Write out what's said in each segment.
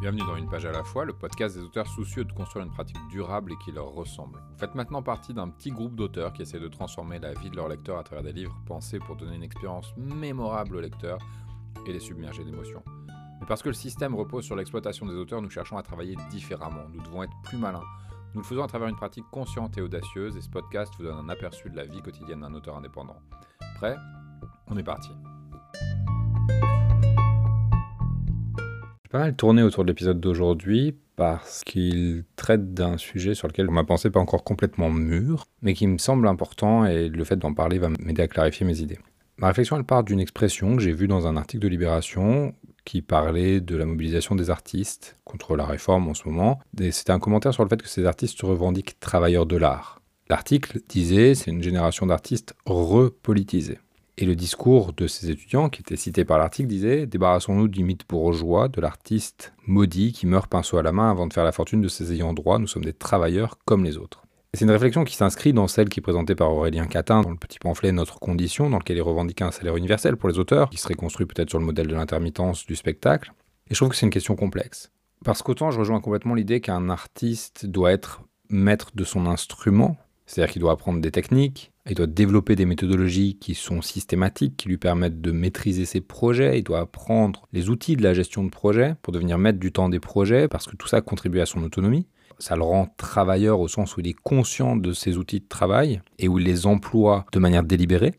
Bienvenue dans Une page à la fois, le podcast des auteurs soucieux de construire une pratique durable et qui leur ressemble. Vous faites maintenant partie d'un petit groupe d'auteurs qui essaient de transformer la vie de leurs lecteurs à travers des livres pensés pour donner une expérience mémorable aux lecteurs et les submerger d'émotions. Mais parce que le système repose sur l'exploitation des auteurs, nous cherchons à travailler différemment. Nous devons être plus malins. Nous le faisons à travers une pratique consciente et audacieuse et ce podcast vous donne un aperçu de la vie quotidienne d'un auteur indépendant. Prêt? On est parti. J'ai pas mal tourné autour de l'épisode d'aujourd'hui parce qu'il traite d'un sujet sur lequel ma pensée n'est pas encore complètement mûre, mais qui me semble important et le fait d'en parler va m'aider à clarifier mes idées. Ma réflexion, elle part d'une expression que j'ai vue dans un article de Libération qui parlait de la mobilisation des artistes contre la réforme en ce moment. C'était un commentaire sur le fait que ces artistes se revendiquent travailleurs de l'art. L'article disait c'est une génération d'artistes repolitisés. Et le discours de ces étudiants, qui était cité par l'article, disait Débarrassons-nous du mythe bourgeois, de l'artiste maudit qui meurt pinceau à la main avant de faire la fortune de ses ayants droit. Nous sommes des travailleurs comme les autres. C'est une réflexion qui s'inscrit dans celle qui est présentée par Aurélien Catin dans le petit pamphlet Notre condition, dans lequel il revendique un salaire universel pour les auteurs, qui serait construit peut-être sur le modèle de l'intermittence du spectacle. Et je trouve que c'est une question complexe. Parce qu'autant je rejoins complètement l'idée qu'un artiste doit être maître de son instrument, c'est-à-dire qu'il doit apprendre des techniques, il doit développer des méthodologies qui sont systématiques, qui lui permettent de maîtriser ses projets, il doit apprendre les outils de la gestion de projet pour devenir maître du temps des projets, parce que tout ça contribue à son autonomie. Ça le rend travailleur au sens où il est conscient de ses outils de travail et où il les emploie de manière délibérée.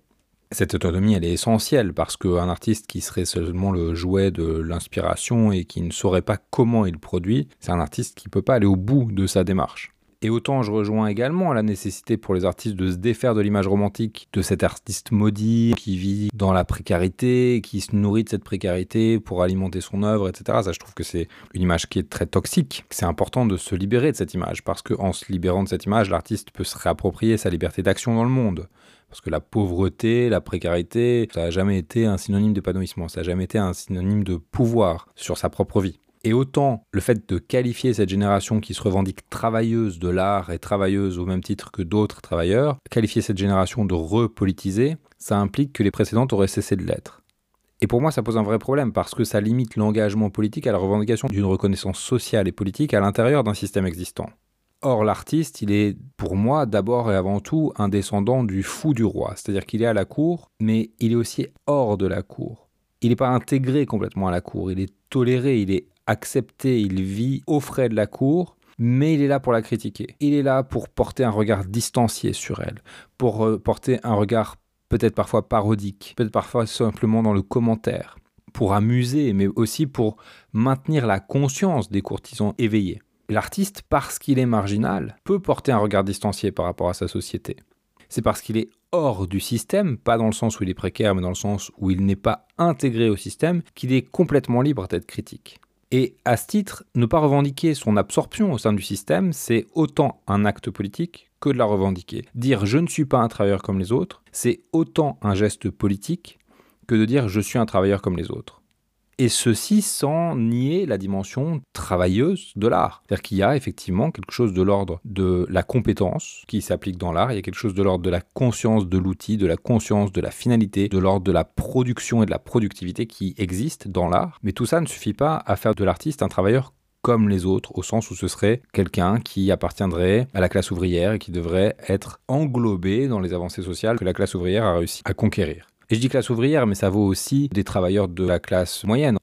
Cette autonomie, elle est essentielle parce qu'un artiste qui serait seulement le jouet de l'inspiration et qui ne saurait pas comment il produit, c'est un artiste qui ne peut pas aller au bout de sa démarche. Et autant je rejoins également la nécessité pour les artistes de se défaire de l'image romantique de cet artiste maudit qui vit dans la précarité, qui se nourrit de cette précarité pour alimenter son œuvre, etc. Ça, je trouve que c'est une image qui est très toxique. C'est important de se libérer de cette image parce qu'en se libérant de cette image, l'artiste peut se réapproprier sa liberté d'action dans le monde. Parce que la pauvreté, la précarité, ça n'a jamais été un synonyme d'épanouissement, ça n'a jamais été un synonyme de pouvoir sur sa propre vie. Et autant le fait de qualifier cette génération qui se revendique travailleuse de l'art et travailleuse au même titre que d'autres travailleurs, qualifier cette génération de repolitisée, ça implique que les précédentes auraient cessé de l'être. Et pour moi, ça pose un vrai problème parce que ça limite l'engagement politique à la revendication d'une reconnaissance sociale et politique à l'intérieur d'un système existant. Or, l'artiste, il est, pour moi, d'abord et avant tout un descendant du fou du roi, c'est-à-dire qu'il est à la cour, mais il est aussi hors de la cour. Il n'est pas intégré complètement à la cour, il est toléré, il est accepté, il vit aux frais de la cour, mais il est là pour la critiquer. Il est là pour porter un regard distancié sur elle, pour euh, porter un regard peut-être parfois parodique, peut-être parfois simplement dans le commentaire, pour amuser, mais aussi pour maintenir la conscience des courtisans éveillés. L'artiste, parce qu'il est marginal, peut porter un regard distancié par rapport à sa société. C'est parce qu'il est hors du système, pas dans le sens où il est précaire, mais dans le sens où il n'est pas intégré au système, qu'il est complètement libre d'être critique. Et à ce titre, ne pas revendiquer son absorption au sein du système, c'est autant un acte politique que de la revendiquer. Dire je ne suis pas un travailleur comme les autres, c'est autant un geste politique que de dire je suis un travailleur comme les autres et ceci sans nier la dimension travailleuse de l'art. C'est-à-dire qu'il y a effectivement quelque chose de l'ordre de la compétence qui s'applique dans l'art, il y a quelque chose de l'ordre de la conscience de l'outil, de la conscience de la finalité, de l'ordre de la production et de la productivité qui existe dans l'art. Mais tout ça ne suffit pas à faire de l'artiste un travailleur comme les autres, au sens où ce serait quelqu'un qui appartiendrait à la classe ouvrière et qui devrait être englobé dans les avancées sociales que la classe ouvrière a réussi à conquérir. Et je dis classe ouvrière, mais ça vaut aussi des travailleurs de la classe moyenne.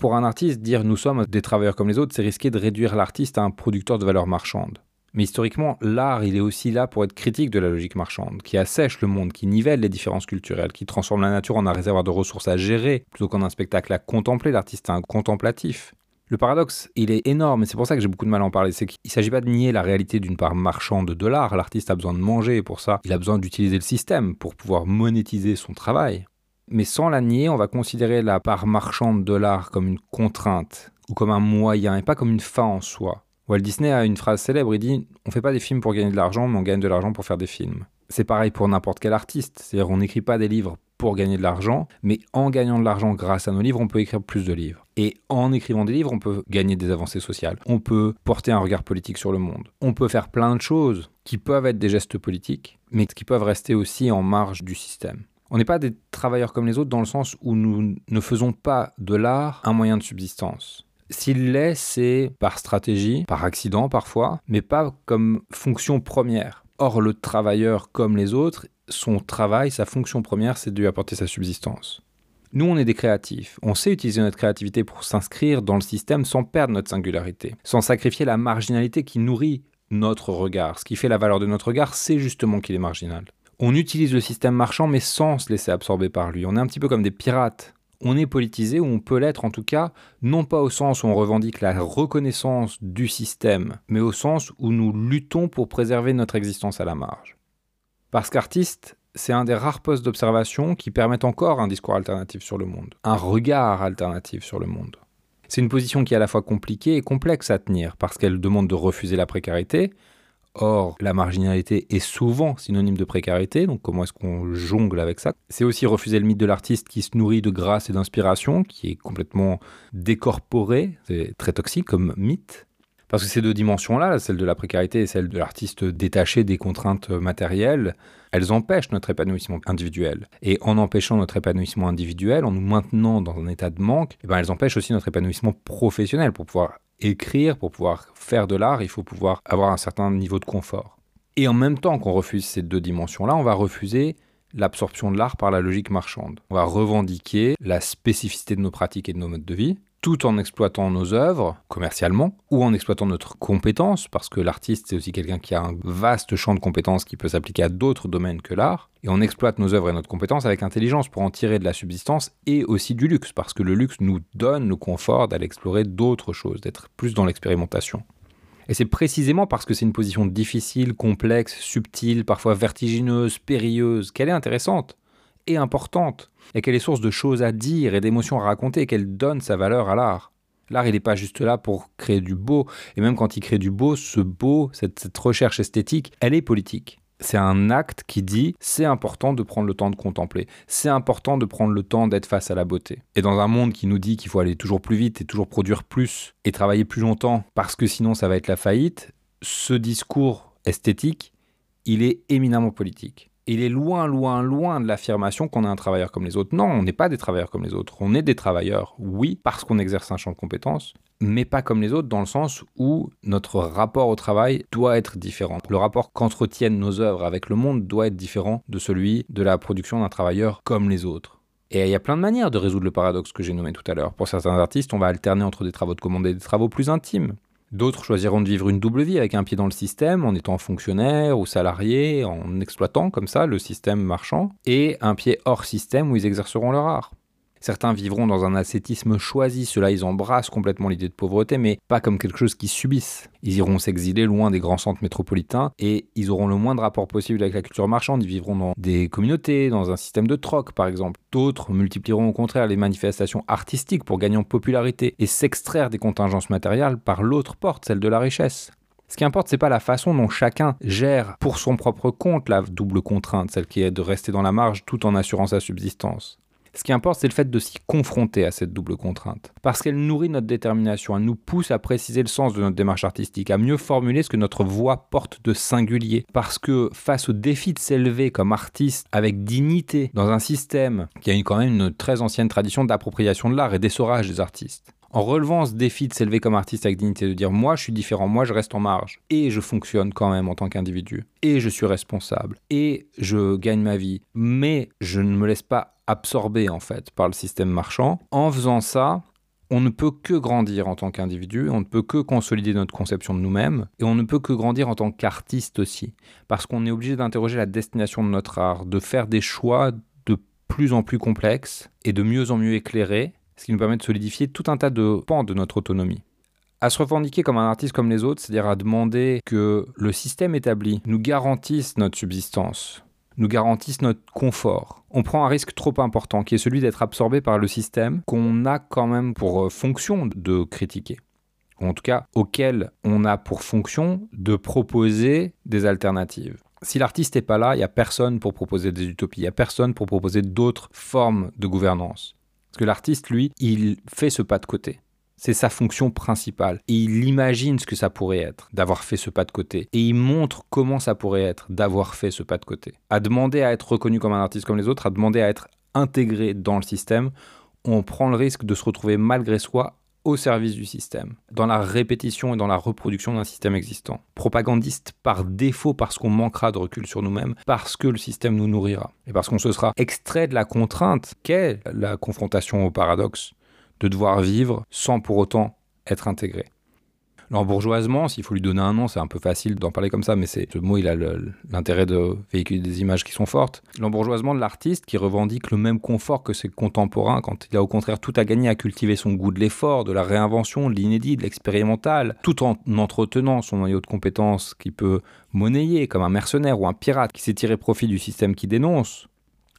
Pour un artiste, dire nous sommes des travailleurs comme les autres, c'est risquer de réduire l'artiste à un producteur de valeur marchande. Mais historiquement, l'art, il est aussi là pour être critique de la logique marchande, qui assèche le monde, qui nivelle les différences culturelles, qui transforme la nature en un réservoir de ressources à gérer, plutôt qu'en un spectacle à contempler. L'artiste est un contemplatif. Le paradoxe, il est énorme, et c'est pour ça que j'ai beaucoup de mal à en parler. C'est qu'il ne s'agit pas de nier la réalité d'une part marchande de l'art. L'artiste a besoin de manger, et pour ça, il a besoin d'utiliser le système pour pouvoir monétiser son travail. Mais sans la nier, on va considérer la part marchande de l'art comme une contrainte, ou comme un moyen, et pas comme une fin en soi. Walt Disney a une phrase célèbre, il dit On fait pas des films pour gagner de l'argent, mais on gagne de l'argent pour faire des films. C'est pareil pour n'importe quel artiste, c'est-à-dire on n'écrit pas des livres pour gagner de l'argent, mais en gagnant de l'argent grâce à nos livres, on peut écrire plus de livres. Et en écrivant des livres, on peut gagner des avancées sociales, on peut porter un regard politique sur le monde, on peut faire plein de choses qui peuvent être des gestes politiques, mais qui peuvent rester aussi en marge du système. On n'est pas des travailleurs comme les autres dans le sens où nous ne faisons pas de l'art un moyen de subsistance. S'il l'est, c'est par stratégie, par accident parfois, mais pas comme fonction première. Or, le travailleur, comme les autres, son travail, sa fonction première, c'est de lui apporter sa subsistance. Nous, on est des créatifs. On sait utiliser notre créativité pour s'inscrire dans le système sans perdre notre singularité, sans sacrifier la marginalité qui nourrit notre regard. Ce qui fait la valeur de notre regard, c'est justement qu'il est marginal. On utilise le système marchand, mais sans se laisser absorber par lui. On est un petit peu comme des pirates. On est politisé, ou on peut l'être en tout cas, non pas au sens où on revendique la reconnaissance du système, mais au sens où nous luttons pour préserver notre existence à la marge. Parce qu'artiste, c'est un des rares postes d'observation qui permettent encore un discours alternatif sur le monde, un regard alternatif sur le monde. C'est une position qui est à la fois compliquée et complexe à tenir parce qu'elle demande de refuser la précarité, Or, la marginalité est souvent synonyme de précarité, donc comment est-ce qu'on jongle avec ça? C'est aussi refuser le mythe de l'artiste qui se nourrit de grâce et d'inspiration, qui est complètement décorporé, c'est très toxique comme mythe. Parce que ces deux dimensions-là, celle de la précarité et celle de l'artiste détaché des contraintes matérielles, elles empêchent notre épanouissement individuel. Et en empêchant notre épanouissement individuel, en nous maintenant dans un état de manque, eh ben elles empêchent aussi notre épanouissement professionnel pour pouvoir écrire, pour pouvoir faire de l'art, il faut pouvoir avoir un certain niveau de confort. Et en même temps qu'on refuse ces deux dimensions-là, on va refuser l'absorption de l'art par la logique marchande. On va revendiquer la spécificité de nos pratiques et de nos modes de vie, tout en exploitant nos œuvres commercialement ou en exploitant notre compétence, parce que l'artiste, c'est aussi quelqu'un qui a un vaste champ de compétences qui peut s'appliquer à d'autres domaines que l'art. Et on exploite nos œuvres et notre compétence avec intelligence pour en tirer de la subsistance et aussi du luxe, parce que le luxe nous donne le confort d'aller explorer d'autres choses, d'être plus dans l'expérimentation. Et c'est précisément parce que c'est une position difficile, complexe, subtile, parfois vertigineuse, périlleuse, qu'elle est intéressante et importante, et qu'elle est source de choses à dire et d'émotions à raconter, et qu'elle donne sa valeur à l'art. L'art, il n'est pas juste là pour créer du beau, et même quand il crée du beau, ce beau, cette, cette recherche esthétique, elle est politique. C'est un acte qui dit c'est important de prendre le temps de contempler, c'est important de prendre le temps d'être face à la beauté. Et dans un monde qui nous dit qu'il faut aller toujours plus vite et toujours produire plus et travailler plus longtemps parce que sinon ça va être la faillite, ce discours esthétique, il est éminemment politique il est loin, loin, loin de l'affirmation qu'on est un travailleur comme les autres. Non, on n'est pas des travailleurs comme les autres. On est des travailleurs, oui, parce qu'on exerce un champ de compétences, mais pas comme les autres dans le sens où notre rapport au travail doit être différent. Le rapport qu'entretiennent nos œuvres avec le monde doit être différent de celui de la production d'un travailleur comme les autres. Et il y a plein de manières de résoudre le paradoxe que j'ai nommé tout à l'heure. Pour certains artistes, on va alterner entre des travaux de commande et des travaux plus intimes. D'autres choisiront de vivre une double vie avec un pied dans le système en étant fonctionnaire ou salarié, en exploitant comme ça le système marchand, et un pied hors système où ils exerceront leur art. Certains vivront dans un ascétisme choisi, ceux-là ils embrassent complètement l'idée de pauvreté, mais pas comme quelque chose qu'ils subissent. Ils iront s'exiler loin des grands centres métropolitains et ils auront le moins de rapport possible avec la culture marchande. Ils vivront dans des communautés, dans un système de troc par exemple. D'autres multiplieront au contraire les manifestations artistiques pour gagner en popularité et s'extraire des contingences matérielles par l'autre porte, celle de la richesse. Ce qui importe, c'est pas la façon dont chacun gère pour son propre compte la double contrainte, celle qui est de rester dans la marge tout en assurant sa subsistance. Ce qui importe, c'est le fait de s'y confronter à cette double contrainte. Parce qu'elle nourrit notre détermination, elle nous pousse à préciser le sens de notre démarche artistique, à mieux formuler ce que notre voix porte de singulier. Parce que face au défi de s'élever comme artiste avec dignité dans un système qui a quand même une très ancienne tradition d'appropriation de l'art et d'essorage des artistes, en relevant ce défi de s'élever comme artiste avec dignité, de dire moi je suis différent, moi je reste en marge, et je fonctionne quand même en tant qu'individu, et je suis responsable, et je gagne ma vie, mais je ne me laisse pas absorber en fait par le système marchand. En faisant ça, on ne peut que grandir en tant qu'individu, on ne peut que consolider notre conception de nous-mêmes, et on ne peut que grandir en tant qu'artiste aussi, parce qu'on est obligé d'interroger la destination de notre art, de faire des choix de plus en plus complexes et de mieux en mieux éclairés, ce qui nous permet de solidifier tout un tas de pans de notre autonomie. À se revendiquer comme un artiste comme les autres, c'est-à-dire à demander que le système établi nous garantisse notre subsistance, nous garantisse notre confort. On prend un risque trop important qui est celui d'être absorbé par le système qu'on a quand même pour euh, fonction de critiquer. Ou en tout cas, auquel on a pour fonction de proposer des alternatives. Si l'artiste n'est pas là, il n'y a personne pour proposer des utopies, il n'y a personne pour proposer d'autres formes de gouvernance. Parce que l'artiste, lui, il fait ce pas de côté. C'est sa fonction principale. Et il imagine ce que ça pourrait être d'avoir fait ce pas de côté. Et il montre comment ça pourrait être d'avoir fait ce pas de côté. À demander à être reconnu comme un artiste comme les autres, à demander à être intégré dans le système, on prend le risque de se retrouver malgré soi au service du système, dans la répétition et dans la reproduction d'un système existant. Propagandiste par défaut parce qu'on manquera de recul sur nous-mêmes, parce que le système nous nourrira, et parce qu'on se sera extrait de la contrainte qu'est la confrontation au paradoxe de devoir vivre sans pour autant être intégré. L'embourgeoisement, s'il faut lui donner un nom, c'est un peu facile d'en parler comme ça, mais ce mot, il a l'intérêt de véhiculer des images qui sont fortes. L'embourgeoisement de l'artiste qui revendique le même confort que ses contemporains quand il a au contraire tout à gagner à cultiver son goût de l'effort, de la réinvention, de l'inédit, de l'expérimental, tout en entretenant son noyau de compétences qui peut monnayer comme un mercenaire ou un pirate qui s'est tiré profit du système qui dénonce.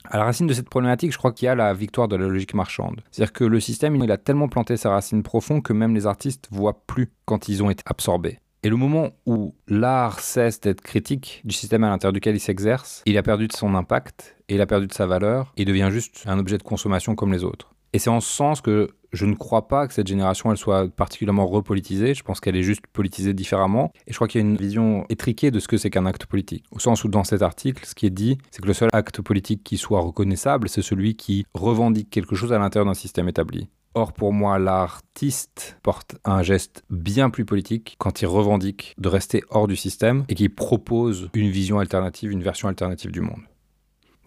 À la racine de cette problématique, je crois qu'il y a la victoire de la logique marchande. C'est-à-dire que le système, il a tellement planté sa racine profonde que même les artistes voient plus quand ils ont été absorbés. Et le moment où l'art cesse d'être critique du système à l'intérieur duquel il s'exerce, il a perdu de son impact et il a perdu de sa valeur et devient juste un objet de consommation comme les autres. Et c'est en ce sens que je ne crois pas que cette génération elle soit particulièrement repolitisée. Je pense qu'elle est juste politisée différemment. Et je crois qu'il y a une vision étriquée de ce que c'est qu'un acte politique. Au sens où dans cet article, ce qui est dit, c'est que le seul acte politique qui soit reconnaissable, c'est celui qui revendique quelque chose à l'intérieur d'un système établi. Or, pour moi, l'artiste porte un geste bien plus politique quand il revendique de rester hors du système et qu'il propose une vision alternative, une version alternative du monde.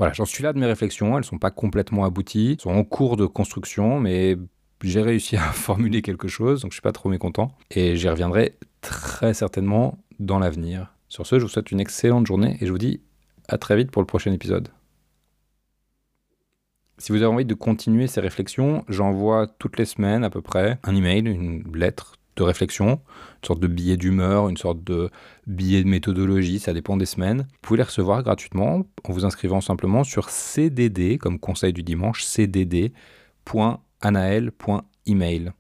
Voilà, j'en suis là de mes réflexions, elles ne sont pas complètement abouties, sont en cours de construction, mais j'ai réussi à formuler quelque chose, donc je suis pas trop mécontent, et j'y reviendrai très certainement dans l'avenir. Sur ce, je vous souhaite une excellente journée et je vous dis à très vite pour le prochain épisode. Si vous avez envie de continuer ces réflexions, j'envoie toutes les semaines à peu près un email, une lettre de réflexion, une sorte de billet d'humeur, une sorte de billet de méthodologie, ça dépend des semaines. Vous pouvez les recevoir gratuitement en vous inscrivant simplement sur cdd, comme conseil du dimanche, cdd.anael.email.